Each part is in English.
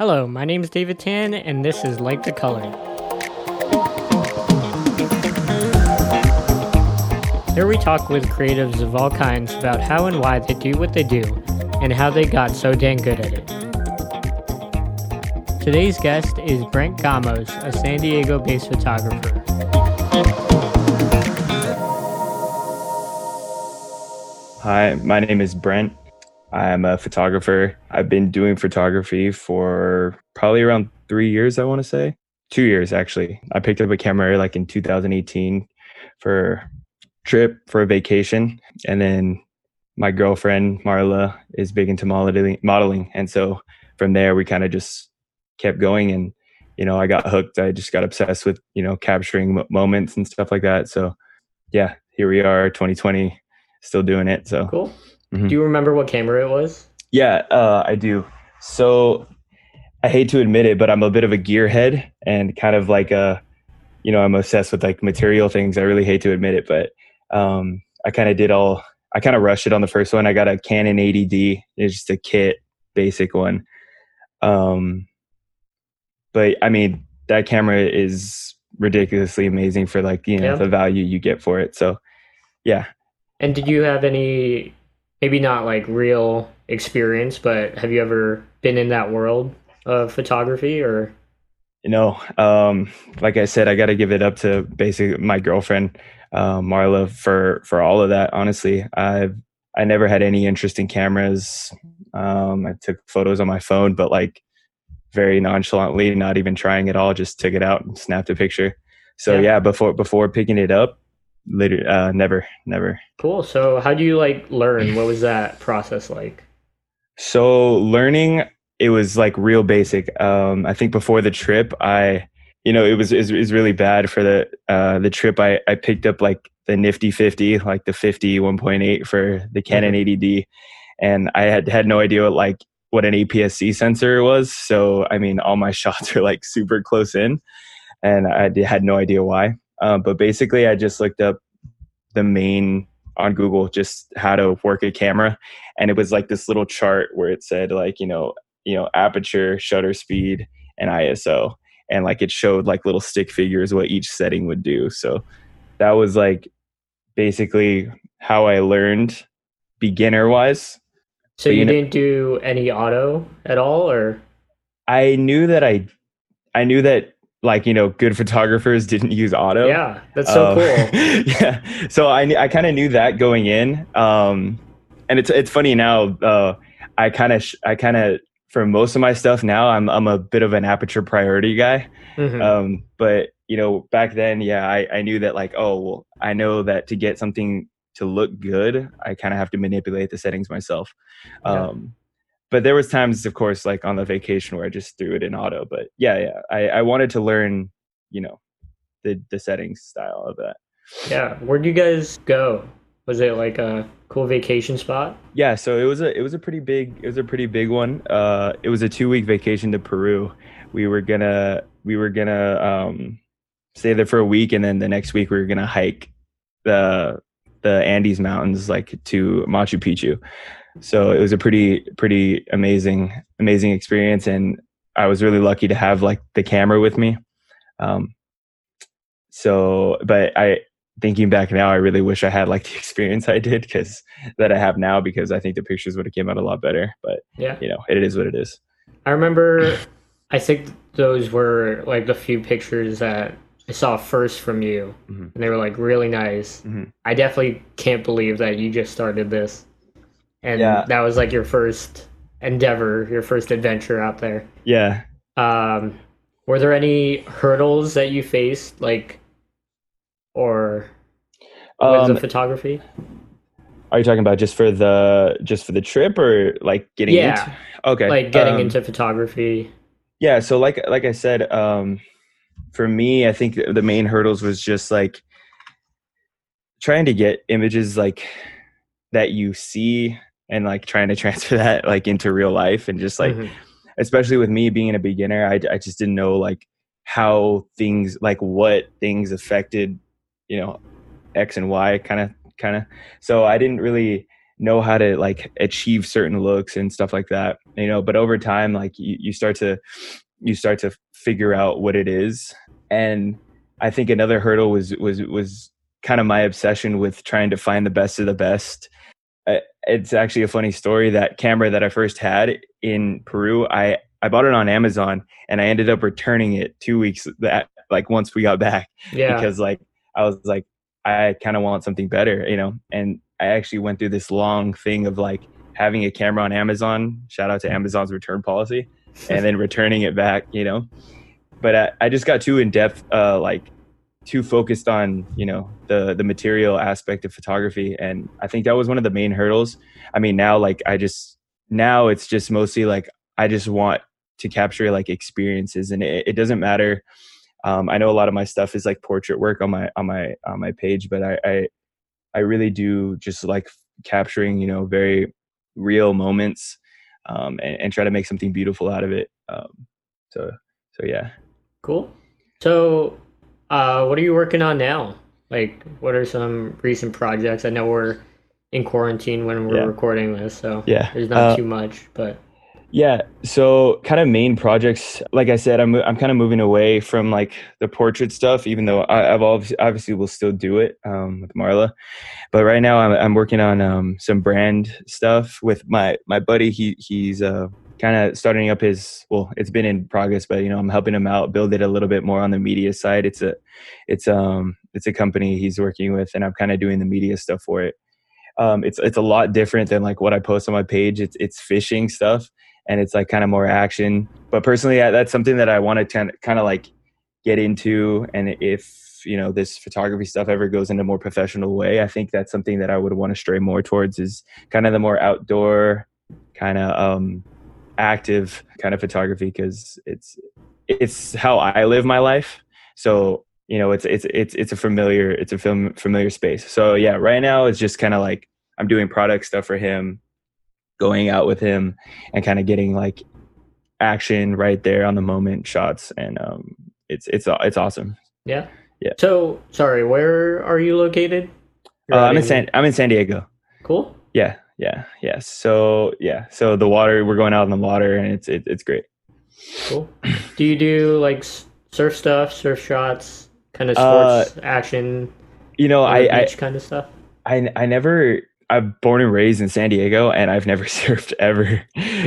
Hello, my name is David Tan, and this is Like the Color. Here we talk with creatives of all kinds about how and why they do what they do, and how they got so dang good at it. Today's guest is Brent Gamos, a San Diego based photographer. Hi, my name is Brent. I'm a photographer. I've been doing photography for probably around three years, I want to say. Two years, actually. I picked up a camera like in 2018 for trip for a vacation. And then my girlfriend, Marla, is big into modeling. modeling. And so from there, we kind of just kept going. And, you know, I got hooked. I just got obsessed with, you know, capturing moments and stuff like that. So, yeah, here we are, 2020, still doing it. So cool. Mm-hmm. Do you remember what camera it was? Yeah, uh, I do. So I hate to admit it, but I'm a bit of a gearhead and kind of like a, you know, I'm obsessed with like material things. I really hate to admit it, but um, I kind of did all. I kind of rushed it on the first one. I got a Canon 80D. It's just a kit, basic one. Um, but I mean, that camera is ridiculously amazing for like you know yeah. the value you get for it. So, yeah. And did you have any maybe not like real experience, but have you ever been in that world of photography or? You know, um, like I said, I got to give it up to basically my girlfriend, uh, Marla, for for all of that. Honestly, I've I never had any interest in cameras. Um, I took photos on my phone, but like very nonchalantly, not even trying at all. Just took it out and snapped a picture. So yeah, yeah before before picking it up, later uh never never. Cool. So how do you like learn? What was that process like? So learning it was like real basic. Um i think before the trip i you know it was it was really bad for the uh the trip. I i picked up like the nifty 50 like the 50 1.8 for the canon mm-hmm. 80d and i had had no idea what like what an aps-c sensor was. So i mean all my shots are like super close in. And i had no idea why. Uh, but basically, I just looked up the main on Google just how to work a camera, and it was like this little chart where it said like you know you know aperture, shutter speed, and ISO, and like it showed like little stick figures what each setting would do. So that was like basically how I learned beginner wise. So you, you know, didn't do any auto at all, or I knew that I I knew that like you know good photographers didn't use auto. Yeah that's so um, cool. yeah. So i i kind of knew that going in um and it's it's funny now uh i kind of sh- i kind of for most of my stuff now i'm i'm a bit of an aperture priority guy. Mm-hmm. um but you know back then yeah i i knew that like oh well i know that to get something to look good i kind of have to manipulate the settings myself. Yeah. But there was times of course like on the vacation where i just threw it in auto but yeah yeah i, I wanted to learn you know the the settings style of that. Yeah where'd you guys go? Was it like a cool vacation spot? Yeah so it was a it was a pretty big it was a pretty big one. Uh it was a two week vacation to peru. We were gonna we were gonna um stay there for a week and then the next week we were gonna hike the the andes mountains like to machu picchu so it was a pretty pretty amazing amazing experience. And i was really lucky to have like the camera with me. Um so but i thinking back now i really wish i had like the experience i did because that i have now because i think the pictures would have came out a lot better. But yeah. you know it is what it is. I remember i think those were like the few pictures that I saw first from you, mm-hmm. and they were like really nice. Mm-hmm. I definitely can't believe that you just started this and yeah. that was like your first endeavor, your first adventure out there. Yeah. Um, were there any hurdles that you faced, like, or with um, the photography? Are you talking about just for the just for the trip or like getting yeah. into? Okay, like getting um, into photography. Yeah, so like like I said, um, for me, I think the main hurdles was just like trying to get images like that you see and like trying to transfer that like into real life and just like mm-hmm. especially with me being a beginner I, I just didn't know like how things like what things affected you know x and y kind of kind of so i didn't really know how to like achieve certain looks and stuff like that you know but over time like you, you start to you start to figure out what it is. And i think another hurdle was was was kind of my obsession with trying to find the best of the best it's actually a funny story that camera that i first had in peru i i bought it on amazon and i ended up returning it two weeks that like once we got back. Yeah. because like i was like i kind of want something better you know? And i actually went through this long thing of like having a camera on amazon shout out to amazon's return policy and then returning it back you know? But i, I just got too in depth uh like too focused on you know the the material aspect of photography. And i think that was one of the main hurdles. I mean now like i just now it's just mostly like i just want to capture like experiences. And it, it doesn't matter. Um, i know a lot of my stuff is like portrait work on my on my on my page but i i, I really do just like capturing you know very real moments um, and, and try to make something beautiful out of it. Um, so so yeah. Cool. So, uh, what are you working on now? Like, what are some recent projects? I know we're in quarantine when we're Yeah. recording this, so yeah there's not Uh, too much. But Yeah. So kind of main projects, like I said, I'm I'm kind of moving away from like the portrait stuff, even though I, I've obviously, obviously will still do it um, with Marla. But right now I'm I'm working on um, some brand stuff with my my buddy. He he's uh, kind of starting up his well, it's been in progress, but you know I'm helping him out build it a little bit more on the media side. It's a it's um it's a company he's working with, and I'm kind of doing the media stuff for it. Um, it's it's a lot different than like what I post on my page. It's it's fishing stuff and it's like kind of more action. But personally, I, that's something that I want to kind of, kind of like get into. And if you know this photography stuff ever goes in a more professional way, I think that's something that I would want to stray more towards is kind of the more outdoor, kind of um, active kind of photography because it's it's how I live my life. So you know, it's it's it's it's a familiar it's a film familiar space. So yeah, right now it's just kind of like I'm doing product stuff for him going out with him and kind of getting like action right there on the moment shots and um it's it's it's awesome yeah, Yeah. So, sorry, where are you located? uh, i'm in san i'm in san diego Cool. yeah yeah yeah. So yeah. So the water we're going out in the water and it's it, it's great. Cool. do you do like surf stuff, surf shots, kind of Uh, sports action, you know i beach kind of stuff? i i, I never i'm born and raised in san diego and i've never surfed ever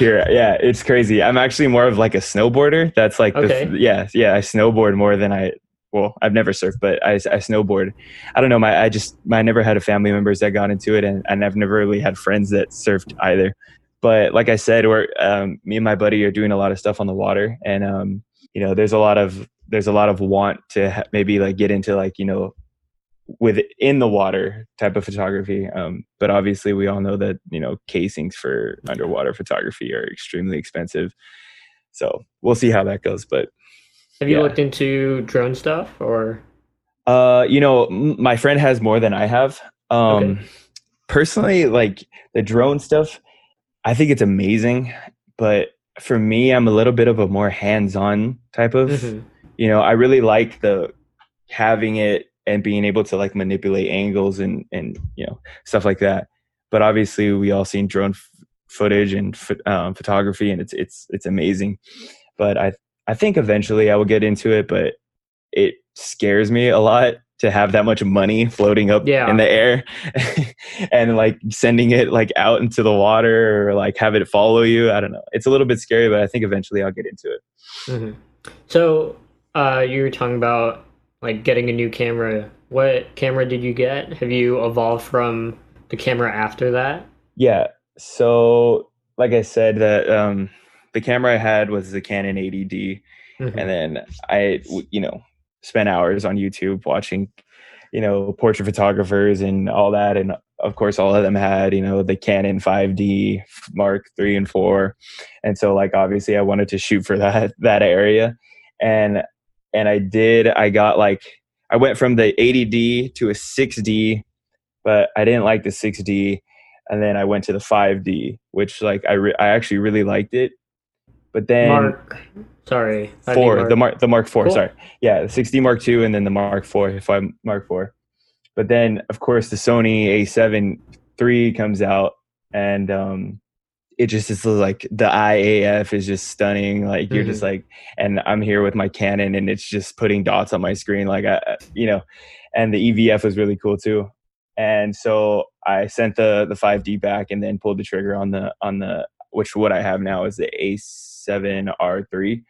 here. Yeah it's crazy. I'm actually more of like a snowboarder. That's like Okay. the yeah yeah i snowboard more than i well i've never surfed but i, I snowboard. I don't know my i just i never had a family members that got into it and, and i've never really had friends that surfed either. But like i said we're um, me and my buddy are doing a lot of stuff on the water and um, you know there's a lot of there's a lot of want to ha- maybe like get into like you know within the water type of photography um, but obviously we all know that you know casings for underwater photography are extremely expensive. So we'll see how that goes but Have you yeah. looked into drone stuff or? Uh, you know, m- my friend has more than I have. Um, personally, like the drone stuff, I think it's amazing. But for me, I'm a little bit of a more hands-on type of. Mhm. You know, I really like the having it and being able to like manipulate angles and and you know stuff like that. But obviously, we all seen drone f- footage and ph- um, photography, and it's it's it's amazing. But I I think eventually I will get into it, but it scares me a lot to have that much money floating up Yeah. in the air and like sending it like out into the water or like have it follow you. I don't know. It's a little bit scary, but I think eventually I'll get into it. hmm So, uh, you were talking about like getting a new camera. What camera did you get? Have you evolved from the camera after that? Yeah. So like I said, that um the camera I had was the Canon 80D. Mhm. and then I, you know, spent hours on YouTube watching, you know, portrait photographers and all that, and of course, all of them had, you know, the Canon 5D Mark three and four, and so like obviously, I wanted to shoot for that that area, and and I did. I got like I went from the 80D to a 6D, but I didn't like the 6D, and then I went to the 5D, which like I re- I actually really liked it, but then Mark, sorry, I four, the Mark, the Mark Four. Cool. Sorry, yeah, the 6D Mark Two, and then the Mark Four, if I'm Mark Four. But then, of course, the Sony A7 three comes out, and um, it just is like the Eye AF is just stunning. Like you're mm-hmm. just like, and I'm here with my Canon, and it's just putting dots on my screen, like I, you know, and the EVF was really cool too. And so I sent the the 5D back, and then pulled the trigger on the on the which what I have now is the A7R3.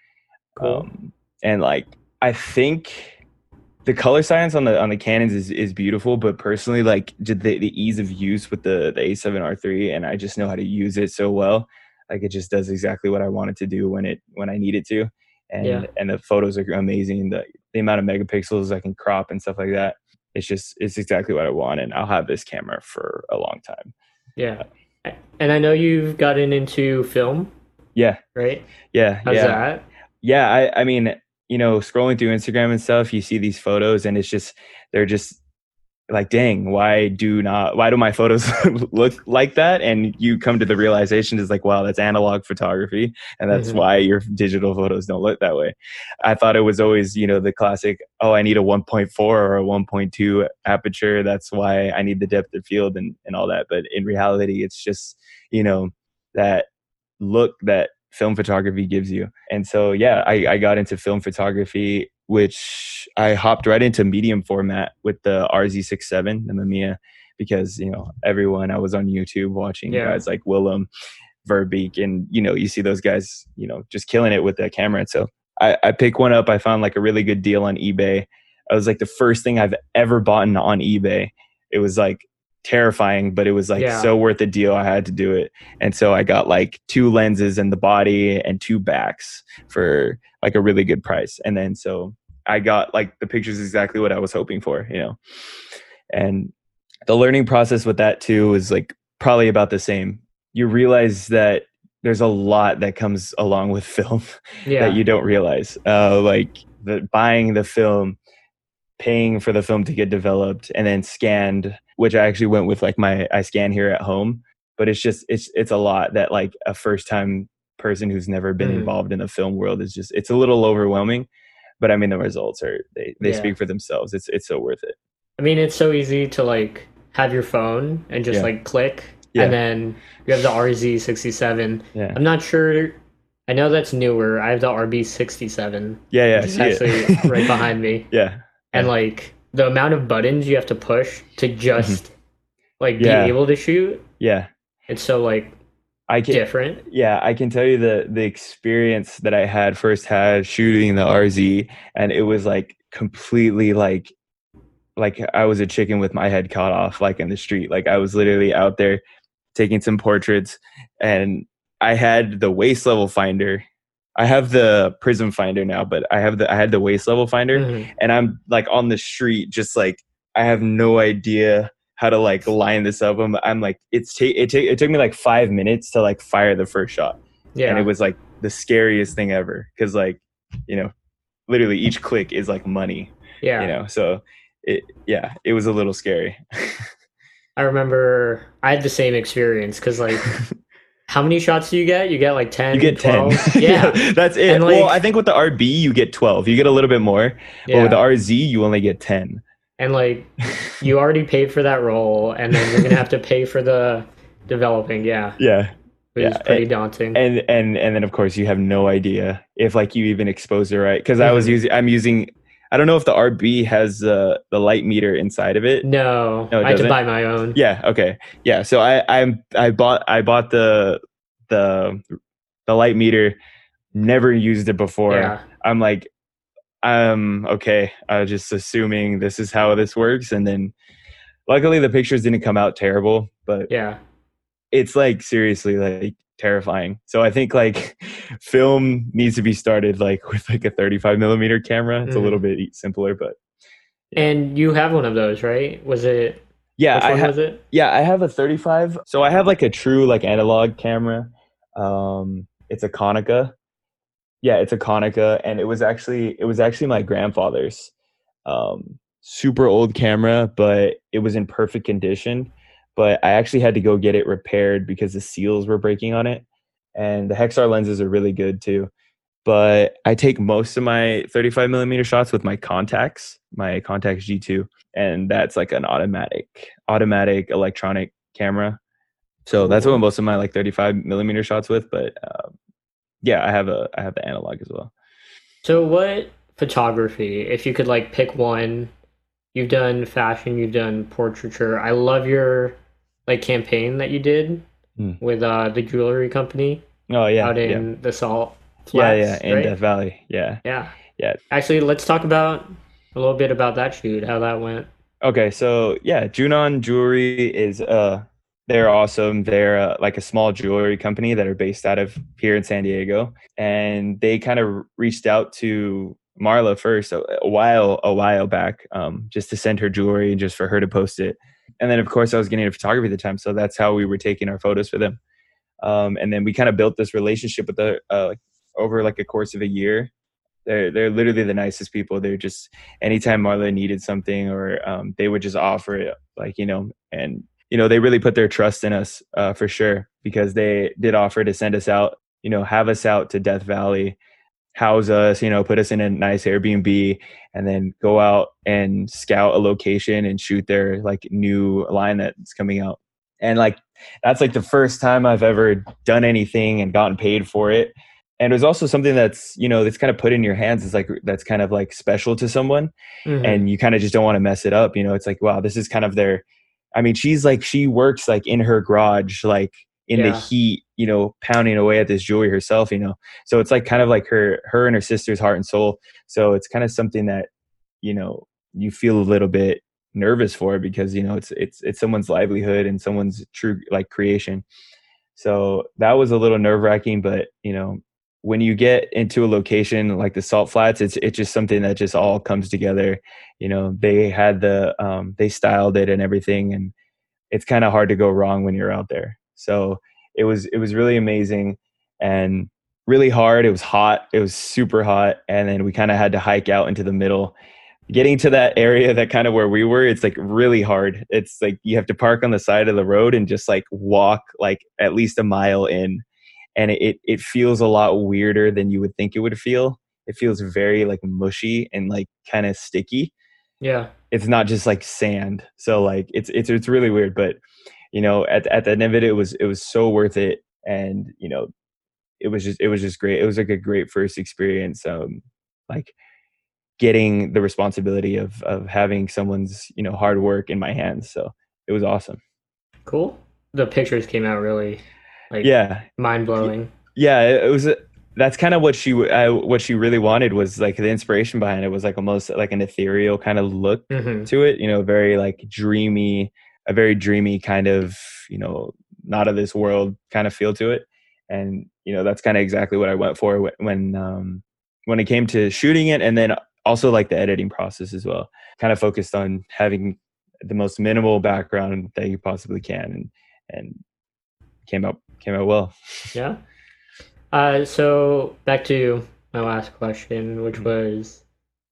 Cool. Um, and like I think the color science on the on the Canons is, is beautiful, but personally, like the the ease of use with the the A7R3, and I just know how to use it so well. Like it just does exactly what I want it to do when it when I need it to, and yeah. and the photos are amazing. The the amount of megapixels I can crop and stuff like that. It's just it's exactly what I want, and I'll have this camera for a long time. Yeah, and I know you've gotten into film. Yeah. Right. Yeah. How's yeah. that? Yeah. I I mean you know, scrolling through Instagram and stuff, you see these photos and it's just, they're just like, dang, why do not, why do my photos look like that? And you come to the realization is like, wow, that's analog photography. And that's mm-hmm. why your digital photos don't look that way. I thought it was always, you know, the classic, oh, I need a 1.4 or a 1.2 aperture. That's why I need the depth of field and, and all that. But in reality, it's just, you know, that look that film photography gives you. And so, yeah, I, I got into film photography, which I hopped right into medium format with the RZ67, the Mamiya, because, you know, everyone, I was on YouTube watching yeah. guys like Willem, Verbeeck, and, you know, you see those guys, you know, just killing it with that camera. And so I, I picked one up. I found like a really good deal on eBay. I was like the first thing I've ever bought on eBay. It was like terrifying, but it was like yeah. so worth the deal. I had to do it. And so I got like two lenses in the body and two backs for like a really good price. And then so I got like the pictures exactly what I was hoping for, you know. And the learning process with that too is like probably about the same. You realize that there's a lot that comes along with film yeah. that you don't realize. Uh, like the buying the film, paying for the film to get developed and then scanned which I actually went with like my I scan here at home. But it's just it's it's a lot that like a first time person who's never been mm. involved in the film world is just it's a little overwhelming. But I mean the results are they, they yeah. speak for themselves. It's it's so worth it. I mean it's so easy to like have your phone and just yeah. like click yeah. and then you have the RZ67. Yeah. I'm not sure I know that's newer. I have the RB67. Yeah, yeah. Is actually right behind me. Yeah. And like the amount of buttons you have to push to just mm-hmm. like be yeah. able to shoot. Yeah. It's so like I can, different. Yeah, I can tell you the the experience that I had first had shooting the RZ and it was like completely like like I was a chicken with my head cut off like in the street. Like I was literally out there taking some portraits and I had the waist level finder I have the prism finder now, but I have the I had the waist level finder, mm-hmm. and I'm like on the street, just like I have no idea how to like line this up. I'm, I'm like it's ta- it, ta- it took me like five minutes to like fire the first shot, yeah, and it was like the scariest thing ever because like you know, literally each click is like money, yeah, you know, so it yeah, it was a little scary. I remember I had the same experience because like how many shots do you get? You get like 10. You get 12? 10. Yeah. yeah. That's it. Like, well, I think with the RB, you get 12. You get a little bit more. Yeah. But with the RZ, you only get 10. And like, you already paid for that role, and then you're going to have to pay for the developing. Yeah. Yeah. It yeah. pretty and, daunting. And, and, and then, of course, you have no idea if like you even expose it right. Because. I was mm-hmm. using, I'm using, I don't know if the RB has uh, the light meter inside of it. No, no I had to buy my own. Yeah. Okay. Yeah. So I I I bought I bought the the the light meter. Never used it before. Yeah. I'm like, um, okay. I was just assuming this is how this works, and then luckily the pictures didn't come out terrible. But yeah, it's like seriously like terrifying. So I think like film needs to be started like with like a 35 millimeter camera. It's mm. a little mm-hmm. bit simpler, but. Yeah. And you have one of those, right? Was it? Yeah, I have. it? Yeah, I have a 35. So I have like a true like analog camera. Um, it's a Konica. Yeah, it's a Konica, and it was actually it was actually my grandfather's. Um, super old camera, but it was in perfect condition but I actually had to go get it repaired because the seals were breaking on it. And the Hexar lenses are really good too. But I take most of my 35 millimeter shots with my Contax, my Contax G2, and that's like an automatic, automatic electronic camera. So that's what most of my like 35 millimeter shots with. But um, yeah, I have a I have the analog as well. So what photography? If you could like pick one, you've done fashion, you've done portraiture. I love your like campaign that you did mm. with uh the jewelry company. Oh yeah, out in yeah. the Salt. Flats, yeah, yeah, in right? Death Valley. Yeah, yeah, yeah. Actually, let's talk about a little bit about that shoot, how that went. Okay, so yeah, Junon Jewelry is uh they're awesome. They're uh, like a small jewelry company that are based out of here in San Diego, and they kind of reached out to Marla first a, a while a while back, um, just to send her jewelry and just for her to post it. And then of course I was getting into photography at the time, so that's how we were taking our photos for them. Um, and then we kind of built this relationship with the uh, over like a course of a year. They're they're literally the nicest people. They're just anytime Marla needed something or um, they would just offer it, like you know, and you know they really put their trust in us uh, for sure because they did offer to send us out, you know, have us out to Death Valley, house us, you know, put us in a nice Airbnb, and then go out and scout a location and shoot their like new line that's coming out. And like that's like the first time I've ever done anything and gotten paid for it and it was also something that's you know that's kind of put in your hands it's like that's kind of like special to someone mm-hmm. and you kind of just don't want to mess it up you know it's like wow this is kind of their i mean she's like she works like in her garage like in yeah. the heat you know pounding away at this jewelry herself you know? So it's like kind of like her her and her sister's heart and soul. So it's kind of something that you know you feel a little bit nervous for because you know it's it's it's someone's livelihood and someone's true like creation. So that was a little nerve wracking but you know when you get into a location like the salt flats it's it's just something that just all comes together. You know they had the um, they styled it and everything and it's kind of hard to go wrong when you're out there. So it was it was really amazing and really hard it was hot it was super hot and then we kind of had to hike out into the middle getting to that area that kind of where we were it's like really hard it's like you have to park on the side of the road and just like walk like at least a mile in and it it feels a lot weirder than you would think it would feel. It feels very like mushy and like kind of sticky. Yeah. It's not just like sand. So like it's it's it's really weird, but you know, at at the end of it it was it was so worth it and you know, it was just it was just great. It was like a great first experience um like getting the responsibility of of having someone's, you know, hard work in my hands. So, it was awesome. Cool. The pictures came out really like yeah, mind blowing. Yeah, it was. That's kind of what she uh, what she really wanted was like the inspiration behind it was like almost like an ethereal kind of look mm-hmm. to it. You know, very like dreamy, a very dreamy kind of you know not of this world kind of feel to it. And you know that's kind of exactly what I went for when um, when it came to shooting it, and then also like the editing process as well. Kind of focused on having the most minimal background that you possibly can, and and came out came out well. Yeah. Uh, so back to my last question, which mm-hmm. was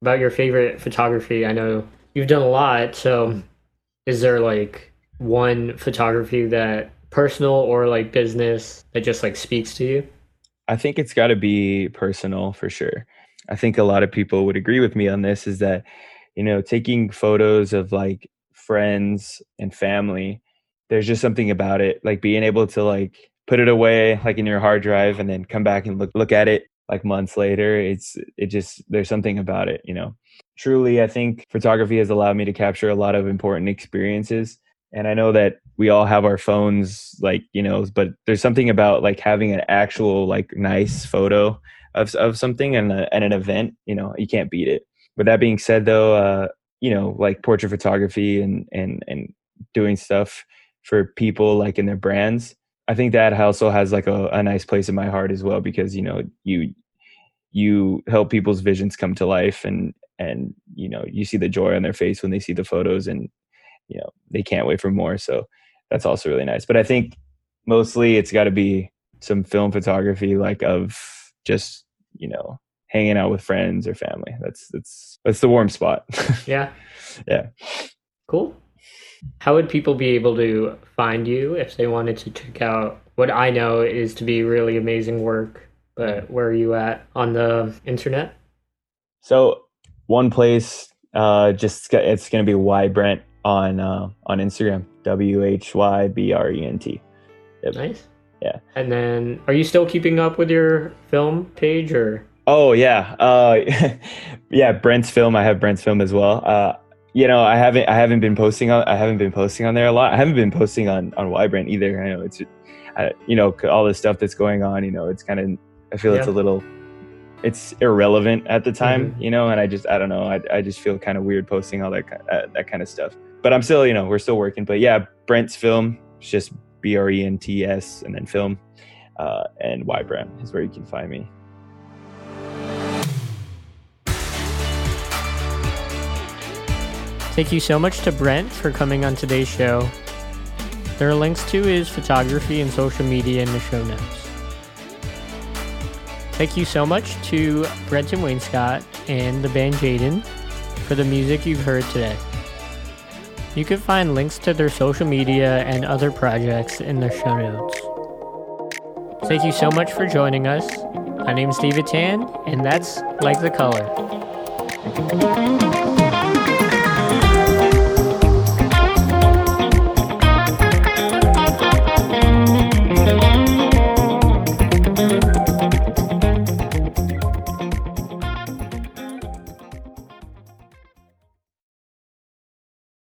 about your favorite photography. I know you've done a lot, so mm-hmm. Is there like one photography that personal or like business that just like speaks to you? I think it's got to be personal for sure. I think a lot of people would agree with me on this is that you know taking photos of like friends and family there's just something about it like being able to like put it away like in your hard drive and then come back and look look at it like months later it's it just there's something about it you know? Truly i think photography has allowed me to capture a lot of important experiences and i know that we all have our phones like you know but there's something about like having an actual like nice photo of of something and, a, and an event you know you can't beat it. With that being said though uh you know like portrait photography and and and doing stuff for people like in their brands i think that also has like a, a nice place in my heart as well because you know you you help people's visions come to life and and you know you see the joy on their face when they see the photos and you know they can't wait for more. So that's also really nice. But i think mostly it's got to be some film photography like of just you know hanging out with friends or family. That's that's that's the warm spot. Yeah. Yeah. Cool how would people be able to find you if they wanted to check out what I know is to be really amazing work? But where are you at on the internet? So one place, uh, just it's going to be Why Brent on uh, on Instagram. W H Y B R E N T. Yep. Nice. Yeah. And then, are you still keeping up with your film page or? Oh yeah, uh, yeah. Brent's film. I have Brent's film as well. Uh, you know, I haven't I haven't been posting on I haven't been posting on there a lot. I haven't been posting on on Whybrent either. I know it's, I, you know, all the stuff that's going on. You know, it's kind of I feel yeah. it's a little, it's irrelevant at the time. Mm-hmm. You know, and I just I don't know. I I just feel kind of weird posting all that uh, that kind of stuff. But I'm still you know we're still working. But yeah, Brent's film. It's just B R E N T S and then film, uh, and Whybrent is where you can find me. Thank you so much to Brent for coming on today's show. There are links to his photography and social media in the show notes. Thank you so much to Brenton Wainscott and the band Jaden for the music you've heard today. You can find links to their social media and other projects in the show notes. Thank you so much for joining us. My name is David Tan, and that's Like the Color.